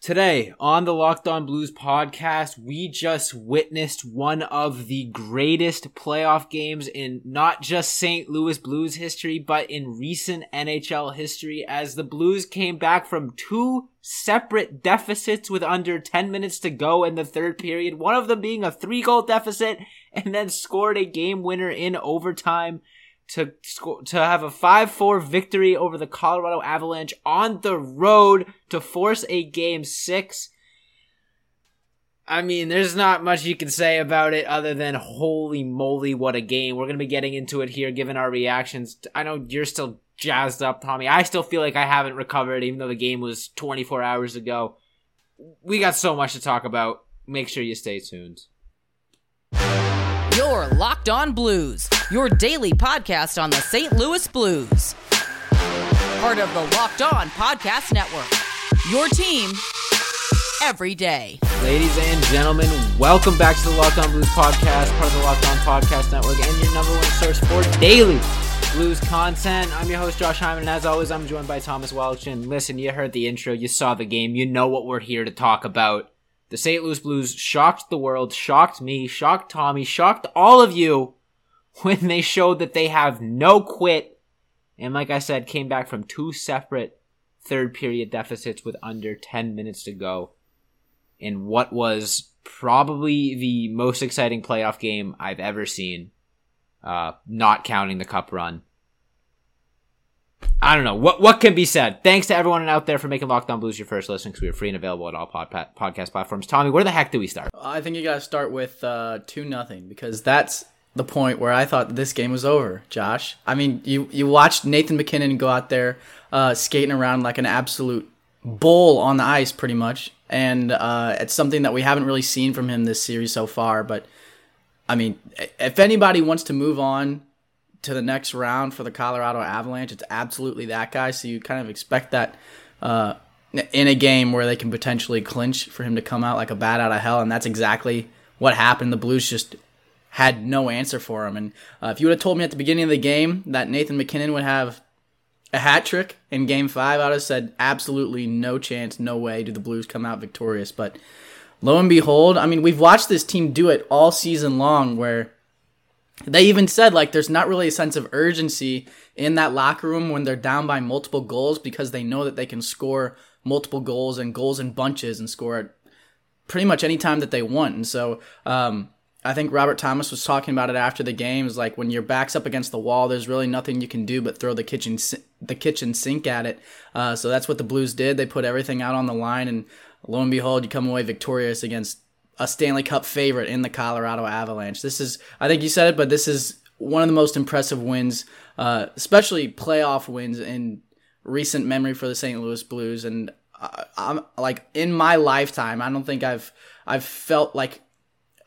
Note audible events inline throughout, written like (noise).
Today on the Locked On Blues podcast, we just witnessed one of the greatest playoff games in not just St. Louis Blues history, but in recent NHL history as the Blues came back from two separate deficits with under 10 minutes to go in the third period, one of them being a three goal deficit, and then scored a game winner in overtime to score, to have a 5-4 victory over the Colorado Avalanche on the road to force a game 6. I mean, there's not much you can say about it other than holy moly, what a game. We're going to be getting into it here, given our reactions. I know you're still jazzed up, Tommy. I still feel like I haven't recovered, even though the game was 24 hours ago. We got so much to talk about. Make sure you stay tuned. Your Locked On Blues, your daily podcast on the St. Louis Blues. Part of the Locked On Podcast Network. Your team every day. Ladies and gentlemen, welcome back to the Locked On Blues podcast, part of the Locked On Podcast Network, and your number one source for daily blues content. I'm your host, Josh Hyman, and as always, I'm joined by Thomas Welch. And listen, you heard the intro, you saw the game, you know what we're here to talk about. The St. Louis Blues shocked the world, shocked me, shocked Tommy, shocked all of you (laughs) when they showed that they have no quit. And like I said, came back from two separate third period deficits with under 10 minutes to go in what was probably the most exciting playoff game I've ever seen, uh, not counting the cup run. I don't know what what can be said. Thanks to everyone out there for making Locked On Blues your first listen because we are free and available at all pod, podcast platforms. Tommy, where the heck do we start? I think you got to start with uh, two nothing because that's the point where I thought this game was over. Josh, I mean, you you watched Nathan MacKinnon go out there uh, skating around like an absolute bull on the ice, pretty much, and uh, it's something that we haven't really seen from him this series so far. But I mean, if anybody wants to move on to the next round for the Colorado Avalanche, it's absolutely that guy. So you kind of expect that uh, in a game where they can potentially clinch for him to come out like a bat out of hell, and that's exactly what happened. The Blues just had no answer for him. And uh, if you would have told me at the beginning of the game that Nathan MacKinnon would have a hat trick in Game Five, I would have said absolutely no chance, no way do the Blues come out victorious. But lo and behold, I mean, we've watched this team do it all season long, where they even said like there's not really a sense of urgency in that locker room when they're down by multiple goals because they know that they can score multiple goals and goals in bunches and score at pretty much any time that they want. And so um, I think Robert Thomas was talking about it after the game. Is like when your back's up against the wall, there's really nothing you can do but throw the kitchen the kitchen sink at it. Uh, so that's what the Blues did. They put everything out on the line, and lo and behold, you come away victorious against a Stanley Cup favorite in the Colorado Avalanche. This is, I think you said it, but this is one of the most impressive wins, uh, especially playoff wins in recent memory for the St. Louis Blues. And I, I'm like in my lifetime, I don't think I've I've felt like.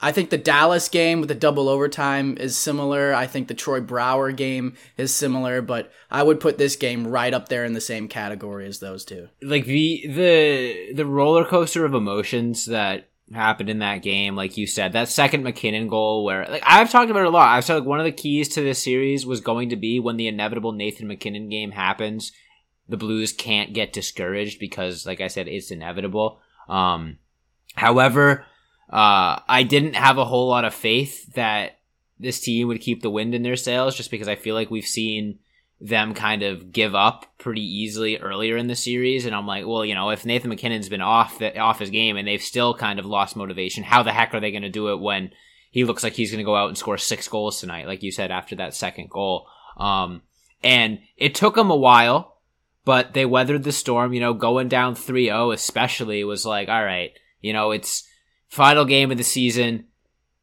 I think the Dallas game with the double overtime is similar. I think the Troy Brouwer game is similar, but I would put this game right up there in the same category as those two. Like the the the roller coaster of emotions that happened in that game. Like you said, that second MacKinnon goal where like I've talked about it a lot. I've said like one of the keys to this series was going to be when the inevitable Nathan MacKinnon game happens, the Blues can't get discouraged because like I said, it's inevitable. Um however, uh I didn't have a whole lot of faith that this team would keep the wind in their sails just because I feel like we've seen them kind of give up pretty easily earlier in the series. And I'm like, well, you know, if Nathan MacKinnon's been off off his game and they've still kind of lost motivation, how the heck are they going to do it when he looks like he's going to go out and score six goals tonight, like you said after that second goal? Um, and it took them a while, but they weathered the storm. You know, going down 3-0 especially was like, all right, you know, it's final game of the season.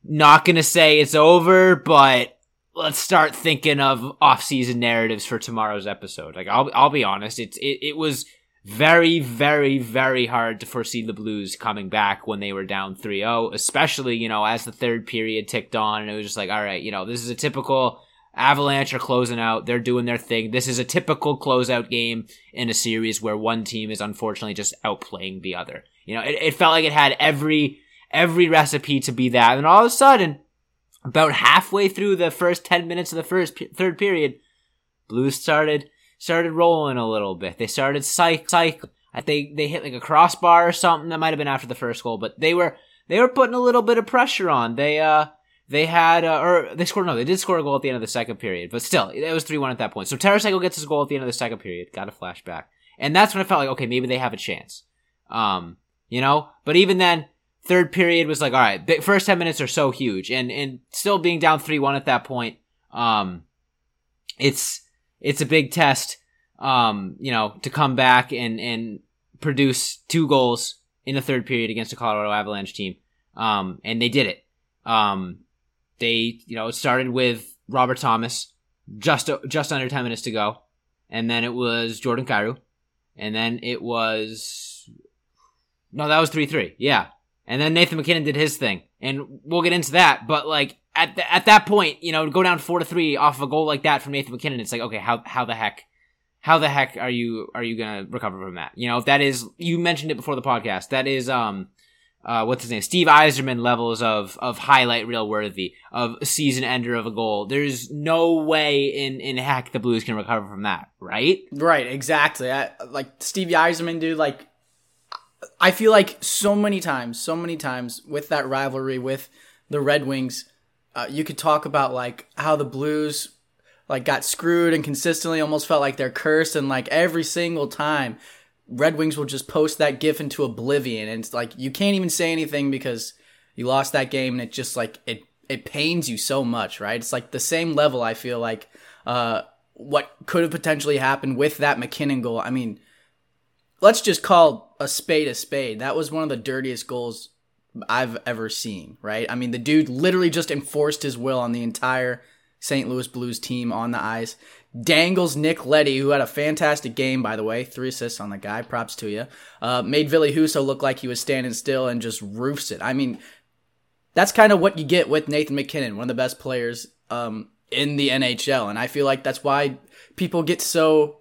Not going to say it's over, but let's start thinking of off-season narratives for tomorrow's episode. Like I'll I'll be honest, it's it, it was very very very hard to foresee the Blues coming back when they were down 3-0, especially, you know, as the third period ticked on and it was just like, all right, you know, this is a typical Avalanche are closing out. They're doing their thing. This is a typical closeout game in a series where one team is unfortunately just outplaying the other. You know, it, it felt like it had every every recipe to be that. And all of a sudden, about halfway through the first 10 minutes of the first third period, Blues started started rolling a little bit. They started cyc cycle. I think they hit like a crossbar or something. That might have been after the first goal, but they were they were putting a little bit of pressure on. They uh they had uh, or they scored no, they did score a goal at the end of the second period, but still it was three one at that point. So Tarasenko gets his goal at the end of the second period. Got a flashback, and that's when I felt like okay, maybe they have a chance. Um, you know, but even then, third period was like all right. The first ten minutes are so huge, and and still being down three one at that point, um, it's it's a big test um, you know, to come back and, and produce two goals in the third period against the Colorado Avalanche team. Um, and they did it. Um, they, you know, started with Robert Thomas, just, just under 10 minutes to go. And then it was Jordan Kyrou. And then it was, no, that was 3-3. Yeah. And then Nathan MacKinnon did his thing. And we'll get into that. But like, at, the, at that point, you know, go down 4 to 3 off of a goal like that from Nathan MacKinnon, it's like, okay, how, how the heck, how the heck are you are you gonna recover from that? You know, that is you mentioned it before the podcast. That is um uh what's his name? Steve Yzerman levels of of highlight reel worthy of season ender of a goal. There's no way in in heck the Blues can recover from that, right? Right, exactly. I, like Steve Yzerman, dude. Like I feel like so many times, so many times with that rivalry with the Red Wings, uh, you could talk about like how the Blues like got screwed and consistently almost felt like they're cursed and like every single time Red Wings will just post that gif into oblivion and it's like you can't even say anything because you lost that game and it just like it it pains you so much, right? It's like the same level I feel like uh what could have potentially happened with that MacKinnon goal. I mean, let's just call a spade a spade. That was one of the dirtiest goals I've ever seen, right? I mean, the dude literally just enforced his will on the entire St. Louis Blues team on the ice. Dangles Nick Leddy, who had a fantastic game, by the way, three assists on the guy. Props to you. Uh, made Ville Husso look like he was standing still and just roofs it. I mean, that's kind of what you get with Nathan MacKinnon, one of the best players um, in the NHL, and I feel like that's why people get so.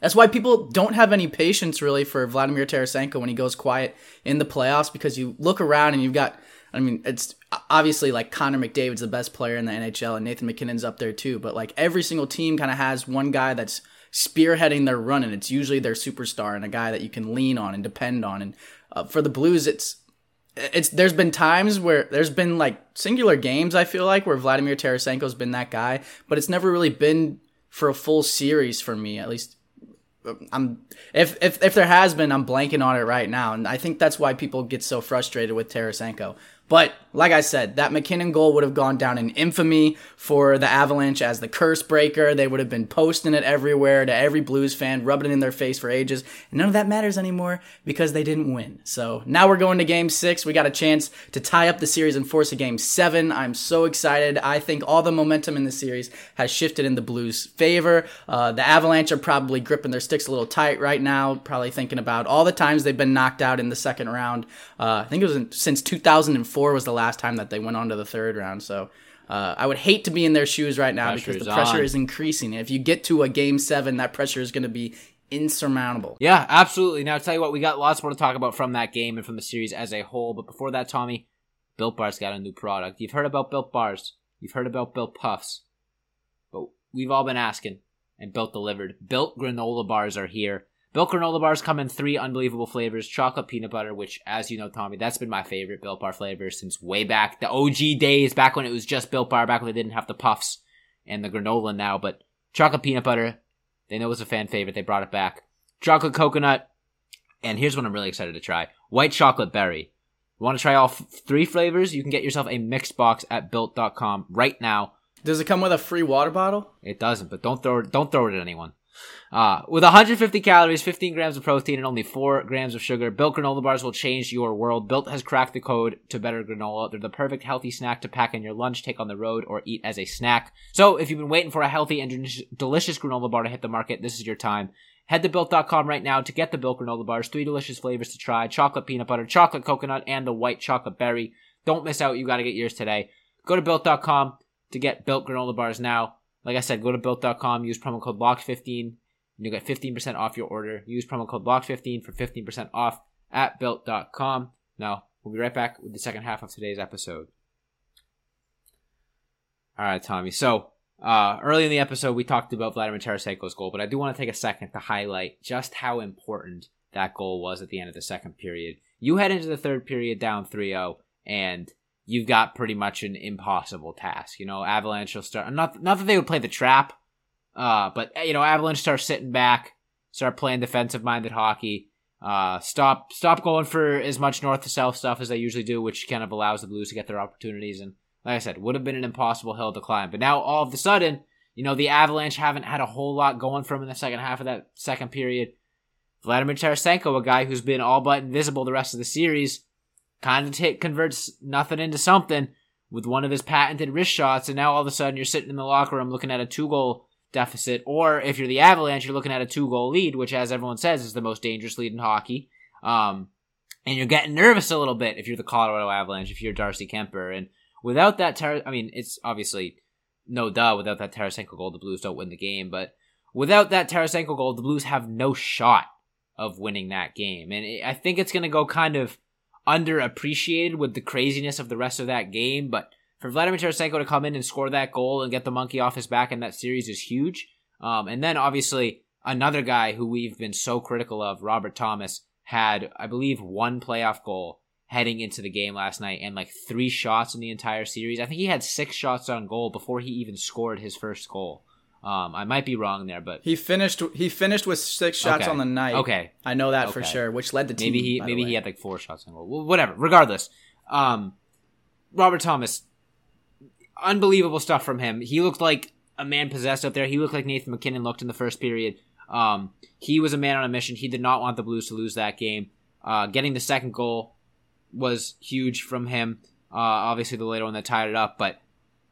That's why people don't have any patience really for Vladimir Tarasenko when he goes quiet in the playoffs because you look around and you've got I mean, it's obviously like Connor McDavid's the best player in the NHL and Nathan MacKinnon's up there too, but like every single team kind of has one guy that's spearheading their run and it's usually their superstar and a guy that you can lean on and depend on. And uh, for the Blues, it's it's there's been times where there's been like singular games I feel like where Vladimir Tarasenko's been that guy, but it's never really been for a full series for me, at least I'm if if if there has been, I'm blanking on it right now, and I think that's why people get so frustrated with Tarasenko. But like I said, that MacKinnon goal would have gone down in infamy for the Avalanche as the curse breaker. They would have been posting it everywhere to every Blues fan, rubbing it in their face for ages. And none of that matters anymore because they didn't win. So now we're going to game six. We got a chance to tie up the series and force a game seven. I'm so excited. I think all the momentum in the series has shifted in the Blues' favor. Uh, the Avalanche are probably gripping their sticks a little tight right now, probably thinking about all the times they've been knocked out in the second round. Uh, I think it was in, since 2004 was the last time that they went on to the third round. So uh, I would hate to be in their shoes right now Pressure's because the pressure on. is increasing. If you get to a game seven, that pressure is going to be insurmountable. Yeah, absolutely. Now, I'll tell you what, we got lots more to talk about from that game and from the series as a whole. But before that, Tommy, Built Bar's got a new product. You've heard about Built Bars, you've heard about Built Puffs, but we've all been asking, and Built delivered. Built granola bars are here. Built granola bars come in three unbelievable flavors: chocolate, peanut butter, which, as you know, Tommy, that's been my favorite Built Bar flavor since way back the OG days, back when it was just Built Bar, back when they didn't have the puffs and the granola now. But chocolate, peanut butter, they know it's a fan favorite. They brought it back. Chocolate coconut, and here's what I'm really excited to try: white chocolate berry. You want to try all f- three flavors? You can get yourself a mixed box at built.com right now. Does it come with a free water bottle? It doesn't, but don't throw it. Don't throw it at anyone. Uh, with 150 calories, 15 grams of protein, and only 4 grams of sugar, Built granola bars will change your world. Built has cracked the code to better granola. They're the perfect healthy snack to pack in your lunch, take on the road, or eat as a snack. So if you've been waiting for a healthy and delicious granola bar to hit the market, this is your time. Head to built.com right now to get the Built granola bars. Three delicious flavors to try chocolate peanut butter, chocolate coconut, and the white chocolate berry. Don't miss out. You got to get yours today. Go to built.com to get Built granola bars now. Like I said, go to built.com, use promo code LOCKED15 and you get 15% off your order. Use promo code BLOCK15 for 15% off at built.com. Now, we'll be right back with the second half of today's episode. All right, Tommy. So, uh, early in the episode, we talked about Vladimir Tarasenko's goal, but I do want to take a second to highlight just how important that goal was at the end of the second period. You head into the third period down 3-0 and you've got pretty much an impossible task. You know, Avalanche will start not not that they would play the trap, uh, but you know, Avalanche start sitting back, start playing defensive minded hockey. Uh, stop stop going for as much north to south stuff as they usually do, which kind of allows the Blues to get their opportunities. And like I said, would have been an impossible hill to climb. But now all of a sudden, you know, the Avalanche haven't had a whole lot going for them in the second half of that second period. Vladimir Tarasenko, a guy who's been all but invisible the rest of the series, kind of converts nothing into something with one of his patented wrist shots, and now all of a sudden you're sitting in the locker room looking at a two goal deficit, or if you're the Avalanche, you're looking at a two goal lead, which, as everyone says, is the most dangerous lead in hockey. Um, and you're getting nervous a little bit if you're the Colorado Avalanche, if you're Darcy Kuemper, and without that, I mean, it's obviously no duh. Without that Tarasenko goal, the Blues don't win the game. But without that Tarasenko goal, the Blues have no shot of winning that game. And I think it's going to go kind of underappreciated with the craziness of the rest of that game. But for Vladimir Tarasenko to come in and score that goal and get the monkey off his back in that series is huge. Um, and then obviously another guy who we've been so critical of, Robert Thomas, had I believe one playoff goal heading into the game last night and like three shots in the entire series. I think he had six shots on goal before he even scored his first goal. Um, I might be wrong there, but he finished. He finished with six shots Okay. on the night. Okay. I know that for sure. Which led the team. maybe he maybe he had like four shots on goal. Well, whatever. Regardless, um, Robert Thomas, unbelievable stuff from him. He looked like a man possessed up there. He looked like Nathan MacKinnon looked in the first period. Um, he was a man on a mission. He did not want the Blues to lose that game. Uh, getting the second goal was huge from him. Uh, obviously the later one that tied it up, but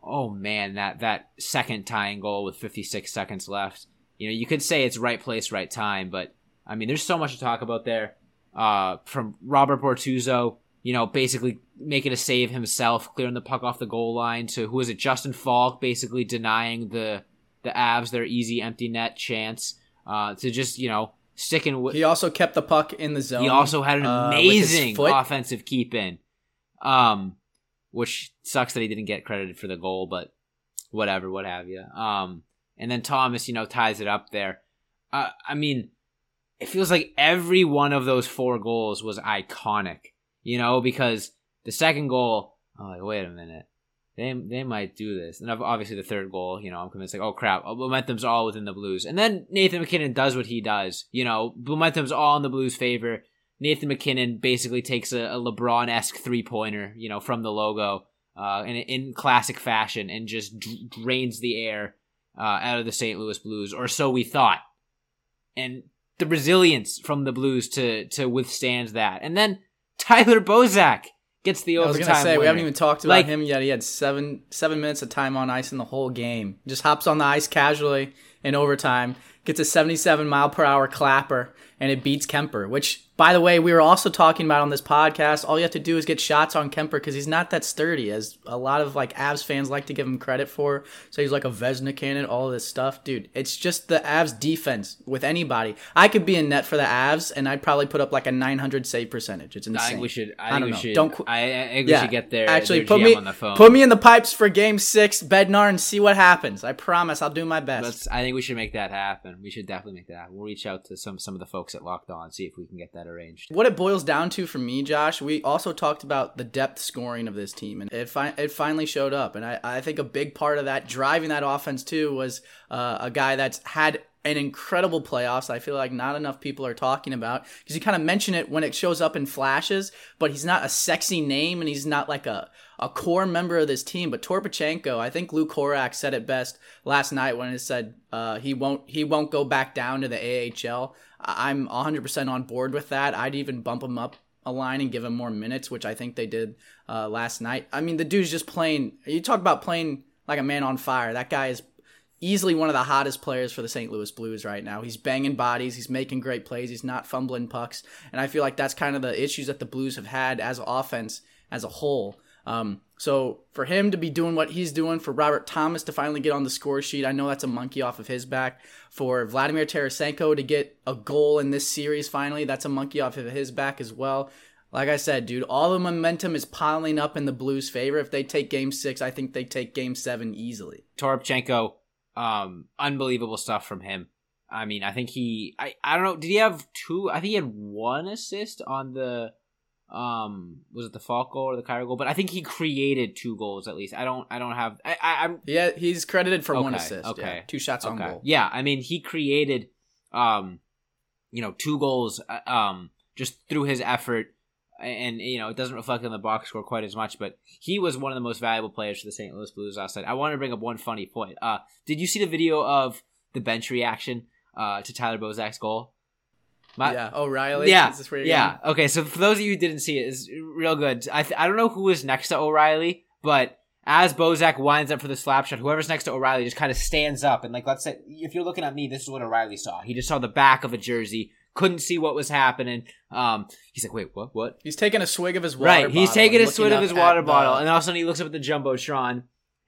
oh man, that that second tying goal with 56 seconds left. You know, you could say it's right place, right time, but I mean, there's so much to talk about there. Uh, from Robert Bortuzzo, you know, basically making a save himself, clearing the puck off the goal line to who is it? Justin Faulk, basically denying the the Avs their easy empty net chance. Uh, to just you know sticking with. He also kept the puck in the zone. He also had an uh, amazing foot. offensive keep in, um, which sucks that he didn't get credited for the goal, but whatever, what have you. Um, and then Thomas, you know, ties it up there. Uh, I mean, it feels like every one of those four goals was iconic, you know, because the second goal, I'm like, wait a minute. They, they might do this. And obviously the third goal, you know, I'm convinced like, oh crap, momentum's all within the Blues. And then Nathan MacKinnon does what he does. You know, momentum's all in the Blues' favor. Nathan MacKinnon basically takes a, a LeBron-esque three-pointer, you know, from the logo, uh, in, in classic fashion and just d- drains the air, uh, out of the St. Louis Blues, or so we thought. And the resilience from the Blues to, to withstand that. And then Tyler Bozak gets the overtime. I was gonna say we haven't even talked about Like- him yet. He had seven seven minutes of time on ice in the whole game. Just hops on the ice casually in overtime, gets a seventy seven mile per hour clapper, and it beats Kuemper. Which, by the way, we were also talking about on this podcast. All you have to do is get shots on Kuemper because he's not that sturdy, as a lot of like Avs fans like to give him credit for. So he's like a Vesna cannon, all of this stuff, dude. It's just the Avs defense with anybody. I could be in net for the Avs, and I'd probably put up like a nine hundred save percentage. It's insane. I think we should. I, I don't we know. should. Don't qu- I, I think we should get there. actually put GM me on the phone. put me in the pipes for Game Six, Bednar, and see what happens. I promise, I'll do my best. Let's, I think we should make that happen. We should definitely make that happen. We'll reach out to some some of the folks at Locked On see if we can get that arranged. what it boils down to for me, Josh, we also talked about the depth scoring of this team, and it fi- it finally showed up. And I, I think a big part of that, driving that offense too, was uh, a guy that's had an incredible playoffs. I feel like not enough people are talking about because you kind of mention it when it shows up in flashes, but he's not a sexy name and he's not like a a core member of this team. But Toropchenko, I think Lou Korac said it best last night when he said uh, he won't he won't go back down to the AHL. I'm 100% on board with that. I'd even bump him up a line and give him more minutes, which I think they did uh, last night. I mean, the dude's just playing. You talk about playing like a man on fire. That guy is easily one of the hottest players for the St. Louis Blues right now. He's banging bodies, he's making great plays, he's not fumbling pucks, and I feel like that's kind of the issues that the Blues have had as offense as a whole. Um, so for him to be doing what he's doing, for Robert Thomas to finally get on the score sheet, I know that's a monkey off of his back. For Vladimir Tarasenko to get a goal in this series finally, that's a monkey off of his back as well. Like I said, dude, all the momentum is piling up in the Blues' favor. If they take Game Six, I think they take Game Seven easily. Toropchenko, um, unbelievable stuff from him. I mean, I think he. I I don't know. Did he have two? I think he had one assist on the. Um, was it the Faulk goal or the Kyrou goal? But I think he created two goals at least. I don't. I don't have. I, I I'm Yeah, he's credited for one assist. okay, yeah. two shots on goal. Yeah, I mean, he created, um, you know, two goals, uh, um, just through his effort, and you know, it doesn't reflect on the box score quite as much. But he was one of the most valuable players for the St. Louis Blues last night. I want to bring up one funny point. Uh, did you see the video of the bench reaction uh to Tyler Bozak's goal? My- yeah, O'Reilly. yeah, Is this where you're yeah. Okay, so for those of you who didn't see it, it's real good. I th- I don't know who was next to O'Reilly, but as Bozak winds up for the slap shot, whoever's next to O'Reilly just kind of stands up and like let's say if you're looking at me, this is what O'Reilly saw. He just saw the back of a jersey, couldn't see what was happening. Um, he's like, wait, what? What? He's taking a swig of his water Right, he's taking a swig of his water at the- bottle, and all of a sudden he looks up at the jumbotron,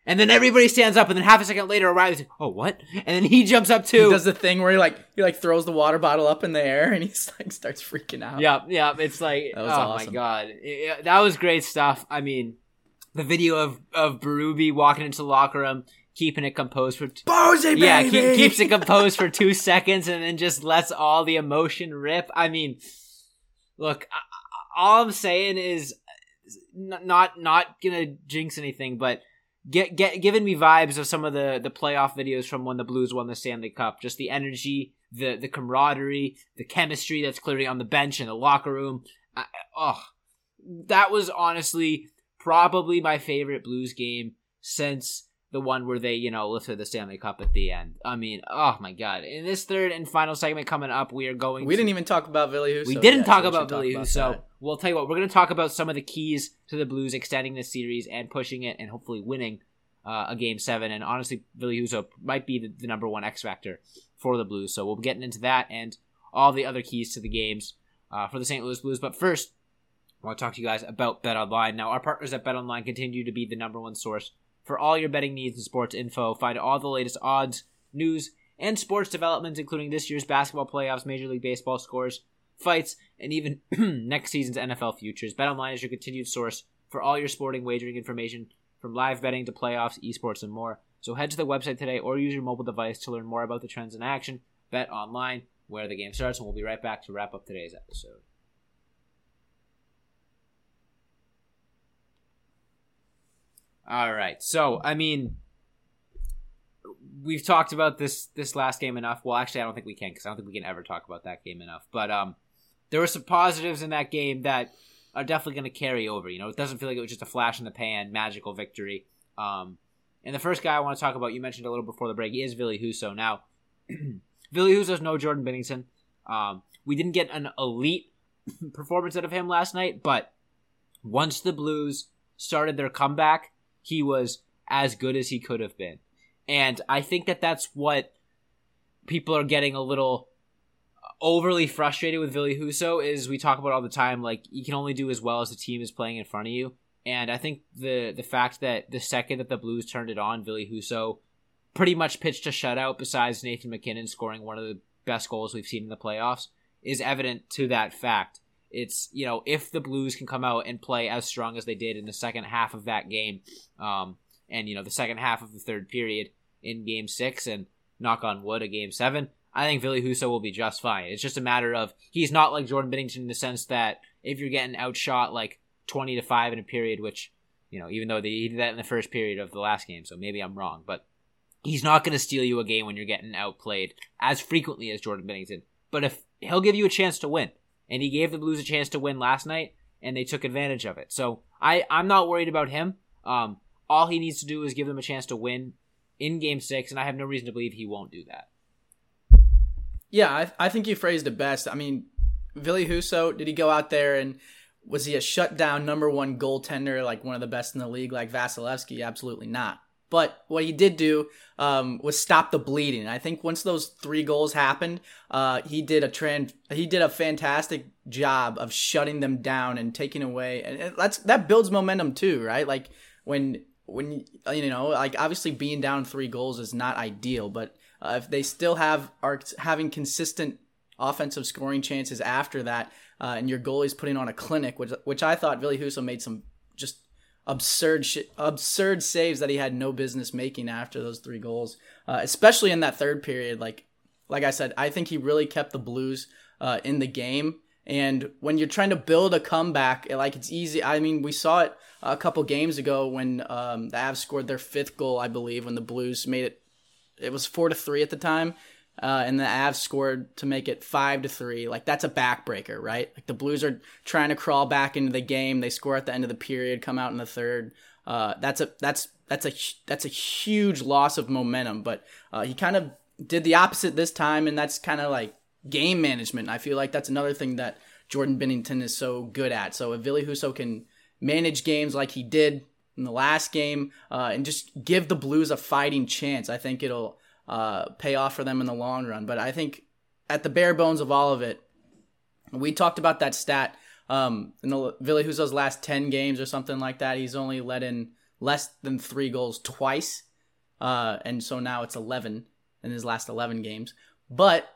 and then everybody stands up, and then half a second later, O'Reilly's like, "Oh, what?" And then he jumps up too. he does the thing where he like he like throws the water bottle up in the air and he's (laughs) like starts freaking out. Yeah, yeah. It's like, oh awesome. my god, It- that was great stuff. I mean, the video of of Berube walking into the locker room, keeping it composed for. T- Posey, yeah, keep, keeps it composed for (laughs) two seconds and then just lets all the emotion rip. I mean, look, I- all I'm saying is not not gonna jinx anything, but get get giving me vibes of some of the the playoff videos from when the Blues won the Stanley Cup. Just the energy, the the camaraderie, the chemistry that's clearly on the bench in the locker room. I, oh, that was honestly probably my favorite Blues game since the one where they, you know, lifted the Stanley Cup at the end. I mean, oh my god! In this third and final segment coming up, we are going. We to- didn't even talk about Billy Husso. we didn't yet, talk so about Billy talk Husso. We'll tell you what, we're going to talk about some of the keys to the Blues extending this series and pushing it and hopefully winning uh, a game seven. And honestly, Billy Husso might be the, the number one X factor for the Blues. So we'll be getting into that and all the other keys to the games uh, for the St. Louis Blues. But first, I want to talk to you guys about Bet Online. Now, our partners at Bet Online continue to be the number one source for all your betting needs and sports info. Find all the latest odds, news, and sports developments, including this year's basketball playoffs, Major League Baseball scores, fights, and even (clears throat) next season's NFL futures. BetOnline is your continued source for all your sporting wagering information, from live betting to playoffs, esports, and more. So head to the website today or use your mobile device to learn more about the trends in action. Bet online, where the game starts, and we'll be right back to wrap up today's episode. All right. So, I mean, we've talked about this this last game enough. Well, actually, I don't think we can because I don't think we can ever talk about that game enough. But um, there were some positives in that game that are definitely going to carry over. You know, it doesn't feel like it was just a flash in the pan, magical victory. Um, and the first guy I want to talk about, you mentioned a little before the break, is Billy Husso. Now, (clears throat) Billy Husso's no Jordan Binnington. Um, we didn't get an elite (clears throat) performance out of him last night, but once the Blues started their comeback, he was as good as he could have been. And I think that that's what people are getting a little overly frustrated with Billy Husso is we talk about all the time like you can only do as well as the team is playing in front of you. And I think the the fact that the second that the Blues turned it on, Billy Husso pretty much pitched a shutout besides Nathan MacKinnon scoring one of the best goals we've seen in the playoffs is evident to that fact. It's you know if the Blues can come out and play as strong as they did in the second half of that game, um, and you know the second half of the third period in Game Six, and knock on wood, a Game Seven, I think Billy Husso will be just fine. It's just a matter of he's not like Jordan Binnington in the sense that if you're getting outshot like twenty to five in a period, which you know even though they he did that in the first period of the last game, so maybe I'm wrong, but he's not going to steal you a game when you're getting outplayed as frequently as Jordan Binnington. But if he'll give you a chance to win, and he gave the Blues a chance to win last night, and they took advantage of it. So I I'm not worried about him. Um, all he needs to do is give them a chance to win in Game Six, and I have no reason to believe he won't do that. Yeah, I, I think you phrased it best. I mean, Billy Husso, did he go out there and was he a shutdown number one goaltender, like one of the best in the league, like Vasilevskiy? Absolutely not. But what he did do um, was stop the bleeding. I think once those three goals happened, uh, he did a trend. He did a fantastic job of shutting them down and taking away, and that's that builds momentum too, right? Like when when you know, like obviously being down three goals is not ideal, but uh, if they still have are having consistent offensive scoring chances after that, uh, and your goalie's putting on a clinic, which which I thought Billy Husso made some just absurd shit, absurd saves that he had no business making after those three goals, uh, especially in that third period. Like like I said, I think he really kept the Blues uh, in the game. And when you're trying to build a comeback, like it's easy. I mean, we saw it a couple games ago when um, the Avs scored their fifth goal, I believe, when the Blues made it. It was four to three at the time, uh, and the Avs scored to make it five to three. Like that's a backbreaker, right? Like the Blues are trying to crawl back into the game. They score at the end of the period, come out in the third. Uh, that's a that's that's a that's a huge loss of momentum. But uh, he kind of did the opposite this time, and that's kind of like game management. I feel like that's another thing that Jordan Binnington is so good at. So if Ville Husso can manage games like he did in the last game uh, and just give the Blues a fighting chance, I think it'll uh, pay off for them in the long run. But I think at the bare bones of all of it, we talked about that stat um, in the Ville Husso's last 10 games or something like that. He's only let in less than three goals twice. Uh, and so now it's 11 in his last 11 games. But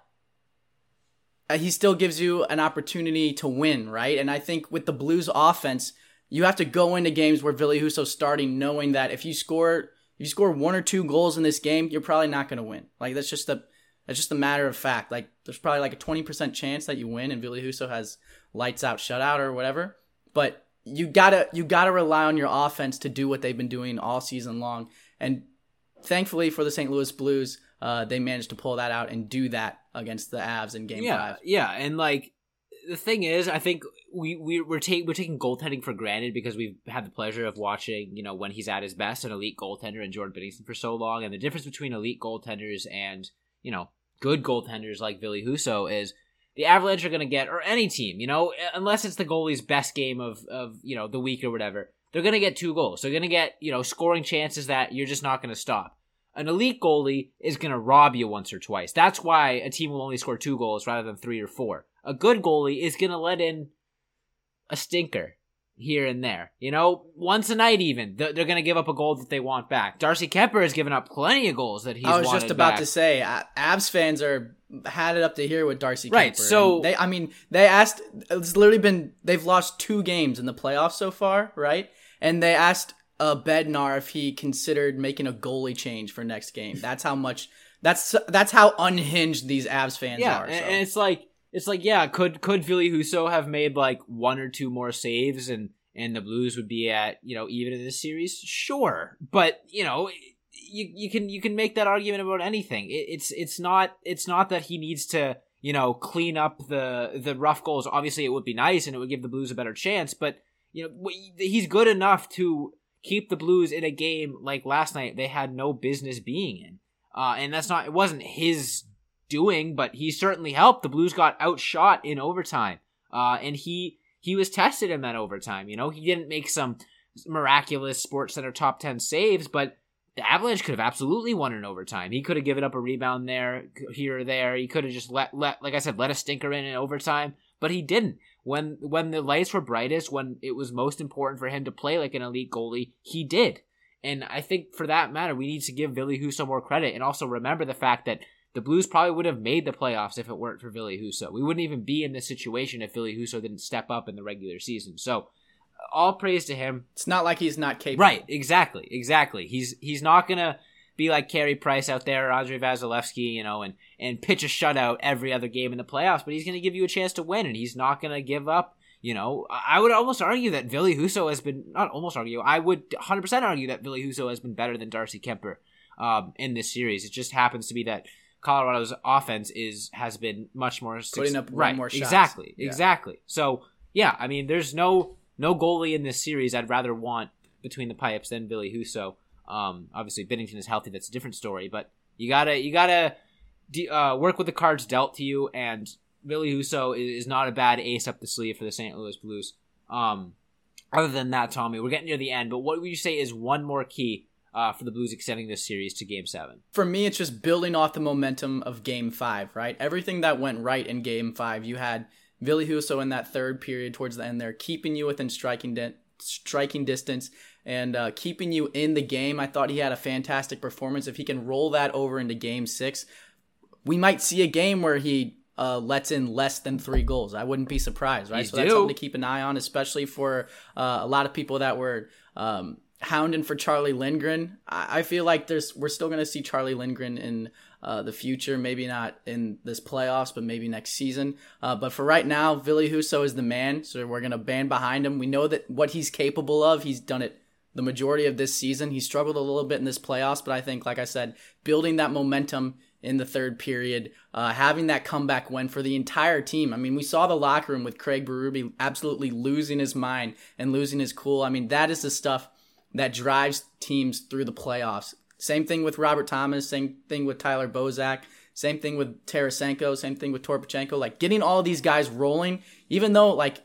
uh, he still gives you an opportunity to win, right? And I think with the Blues offense, you have to go into games where Ville Husso's starting knowing that if you score if you score one or two goals in this game, you're probably not going to win. Like that's just a that's just a matter of fact. Like there's probably like a 20% chance that you win and Ville Husso has lights out shutout or whatever. But you gotta you gotta rely on your offense to do what they've been doing all season long. And thankfully for the St. Louis Blues, uh, they managed to pull that out and do that against the Avs in Game yeah, Five. Yeah, and like the thing is, I think we we we're taking we're taking goaltending for granted because we've had the pleasure of watching you know when he's at his best an elite goaltender and Jordan Binnington for so long, and the difference between elite goaltenders and you know good goaltenders like Ville Husso is the Avalanche are going to get or any team, you know, unless it's the goalie's best game of of you know the week or whatever, they're going to get two goals. They're going to get you know scoring chances that you're just not going to stop. An elite goalie is going to rob you once or twice. That's why a team will only score two goals rather than three or four. A good goalie is going to let in a stinker here and there. You know, once a night even. They're, going to give up a goal that they want back. Darcy Kuemper has given up plenty of goals that he's I was just about back. to say, Avs fans are had it up to here with Darcy. Right, Kuemper. so- they, I mean, they asked. It's literally been they've lost two games in the playoffs so far, right? And they asked uh, Bednar if he considered making a goalie change for next game. That's how much. That's that's how unhinged these Avs fans yeah, are. and, so. and it's like it's like yeah, could could Philly Husso have made like one or two more saves and and the Blues would be at you know even in this series? Sure, but you know you you can you can make that argument about anything. It, it's it's not it's not that he needs to you know clean up the the rough goals. Obviously, it would be nice and it would give the Blues a better chance, but you know he's good enough to keep the Blues in a game like last night they had no business being in. Uh, and that's not it wasn't his doing, but he certainly helped. The Blues got outshot in overtime. Uh, and he he was tested in that overtime. You know, he didn't make some miraculous Sports Center top ten saves, but the Avalanche could have absolutely won in overtime. He could have given up a rebound there, here or there. He could have just let let like I said, let a stinker in in overtime, but he didn't. When when the lights were brightest, when it was most important for him to play like an elite goalie, he did. And I think for that matter, we need to give Ville Husso more credit, and also remember the fact that the Blues probably would have made the playoffs if it weren't for Ville Husso. We wouldn't even be in this situation if Ville Husso didn't step up in the regular season. So, all praise to him. it's not like he's not capable. Right, exactly, exactly. He's he's not gonna be like Carey Price out there or Andrei Vasilevskiy, you know, and and pitch a shutout every other game in the playoffs. But he's gonna give you a chance to win, and he's not gonna give up. You know, I would almost argue that Ville Husso has been not almost argue. I would 100 percent argue that Ville Husso has been better than Darcy Kuemper um, in this series. It just happens to be that Colorado's offense is has been much more Putting up right. more shots. Exactly, Yeah. exactly. So yeah, I mean, there's no no goalie in this series I'd rather want between the pipes than Ville Husso. Um, obviously, Binnington is healthy. That's a different story. But you gotta you gotta de- uh, work with the cards dealt to you. And Ville Husso is, is not a bad ace up the sleeve for the St. Louis Blues. Um, other than that, Tommy, we're getting near the end. But what would you say is one more key uh, for the Blues extending this series to Game Seven? For me, it's just building off the momentum of Game Five. Right, everything that went right in Game Five, you had Ville Husso in that third period towards the end there, keeping you within striking di- striking distance and uh, keeping you in the game. I thought he had a fantastic performance. If he can roll that over into Game Six, we might see a game where he uh, lets in less than three goals. I wouldn't be surprised, right? You so that's something to keep an eye on, especially for uh, a lot of people that were um, hounding for Charlie Lindgren. I, I feel like there's we're still going to see Charlie Lindgren in uh, the future. Maybe not in this playoffs, but maybe next season. Uh, but for right now, Ville Husso is the man. So we're gonna band behind him. We know that what he's capable of. He's done it the majority of this season. He struggled a little bit in this playoffs, but I think, like I said, building that momentum in the third period, uh, having that comeback win for the entire team. I mean, we saw the locker room with Craig Berube absolutely losing his mind and losing his cool. I mean, that is the stuff that drives teams through the playoffs. Same thing with Robert Thomas, same thing with Tyler Bozak, same thing with Tarasenko, same thing with Toropchenko. Like getting all these guys rolling, even though like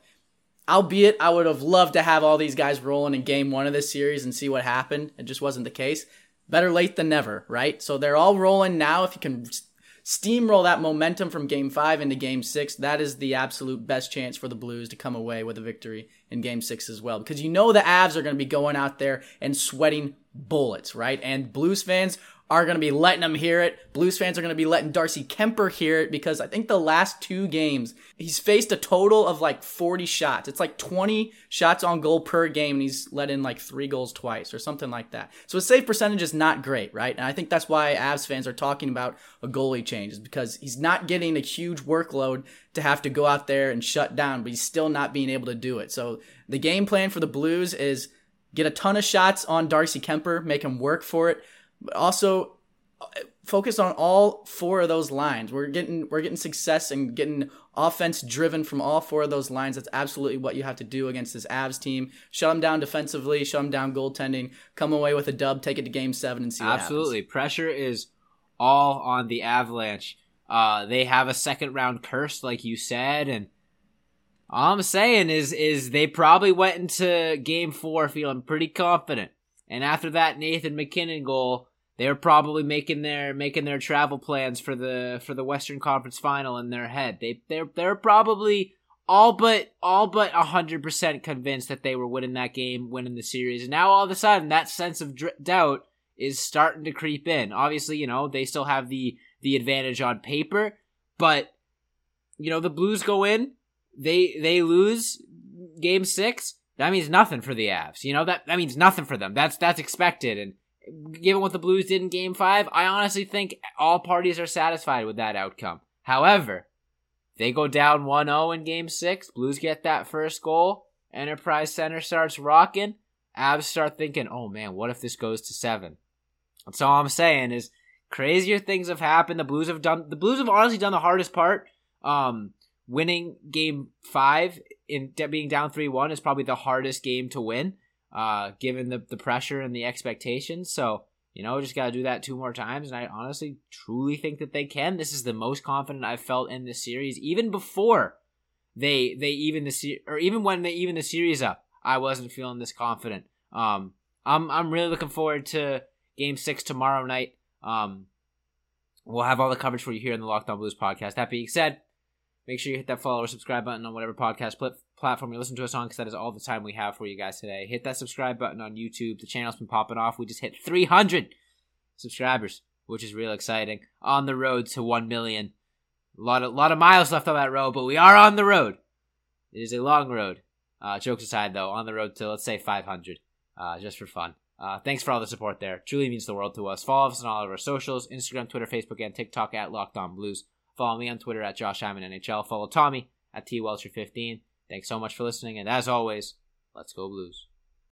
albeit I would have loved to have all these guys rolling in game one of this series and see what happened. It just wasn't the case. Better late than never, right? So they're all rolling now. If you can steamroll that momentum from game five into game six, that is the absolute best chance for the Blues to come away with a victory in game six as well. Because you know the Avs are going to be going out there and sweating bullets, right? And Blues fans are going to be letting them hear it. Blues fans are going to be letting Darcy Kuemper hear it because I think the last two games, he's faced a total of like 40 shots. It's like 20 shots on goal per game, and he's let in like three goals twice or something like that. So his save percentage is not great, right? And I think that's why Avs fans are talking about a goalie change, is because he's not getting a huge workload to have to go out there and shut down, but he's still not being able to do it. So the game plan for the Blues is get a ton of shots on Darcy Kuemper, make him work for it but also focus on all four of those lines. We're getting we're getting success and getting offense driven from all four of those lines. That's absolutely what you have to do against this Avs team. Shut them down defensively, shut them down goaltending, come away with a dub, take it to game 7 and see Absolutely. Pressure is all on the Avalanche. Uh, they have a second round curse like you said and all I'm saying is is they probably went into game 4 feeling pretty confident. And after that Nathan MacKinnon goal, they're probably making their making their travel plans for the for the Western Conference Final in their head. They they're they're probably all but all but hundred percent convinced that they were winning that game, winning the series. And now all of a sudden, that sense of dr- doubt is starting to creep in. Obviously, you know they still have the the advantage on paper, but you know the Blues go in, they they lose game six. That means nothing for the Avs. You know that that means nothing for them. That's that's expected and given what the Blues did in game five, I honestly think all parties are satisfied with that outcome. However, they go down 1 0 in game six, Blues get that first goal, Enterprise Center starts rocking, Avs start thinking, oh man, what if this goes to seven? That's all I'm saying is crazier things have happened. The Blues have done the Blues have honestly done the hardest part. Um, winning game five in being down three one is probably the hardest game to win uh, given the, the pressure and the expectations. So, you know, just got to do that two more times. And I honestly, truly think that they can. This is the most confident I've felt in this series, even before they they even the se- or even when they even the series up. I wasn't feeling this confident. Um, I'm I'm really looking forward to Game Six tomorrow night. Um, we'll have all the coverage for you here in the Locked On Blues podcast. That being said, make sure you hit that follow or subscribe button on whatever podcast pl- platform you listen to us on because that is all the time we have for you guys today. Hit that subscribe button on YouTube. The channel's been popping off. We just hit 300 subscribers, which is real exciting. On the road to 1 million. A lot of, lot of miles left on that road, but we are on the road. It is a long road. Uh, jokes aside, though, on the road to, let's say, 500, uh, just for fun. Uh, thanks for all the support there. Truly means the world to us. Follow us on all of our socials Instagram, Twitter, Facebook, and TikTok at Locked On Blues. Follow me on Twitter at Josh Hyman NHL. Follow Tommy at T Welcher 15. Thanks so much for listening, and as always, let's go Blues.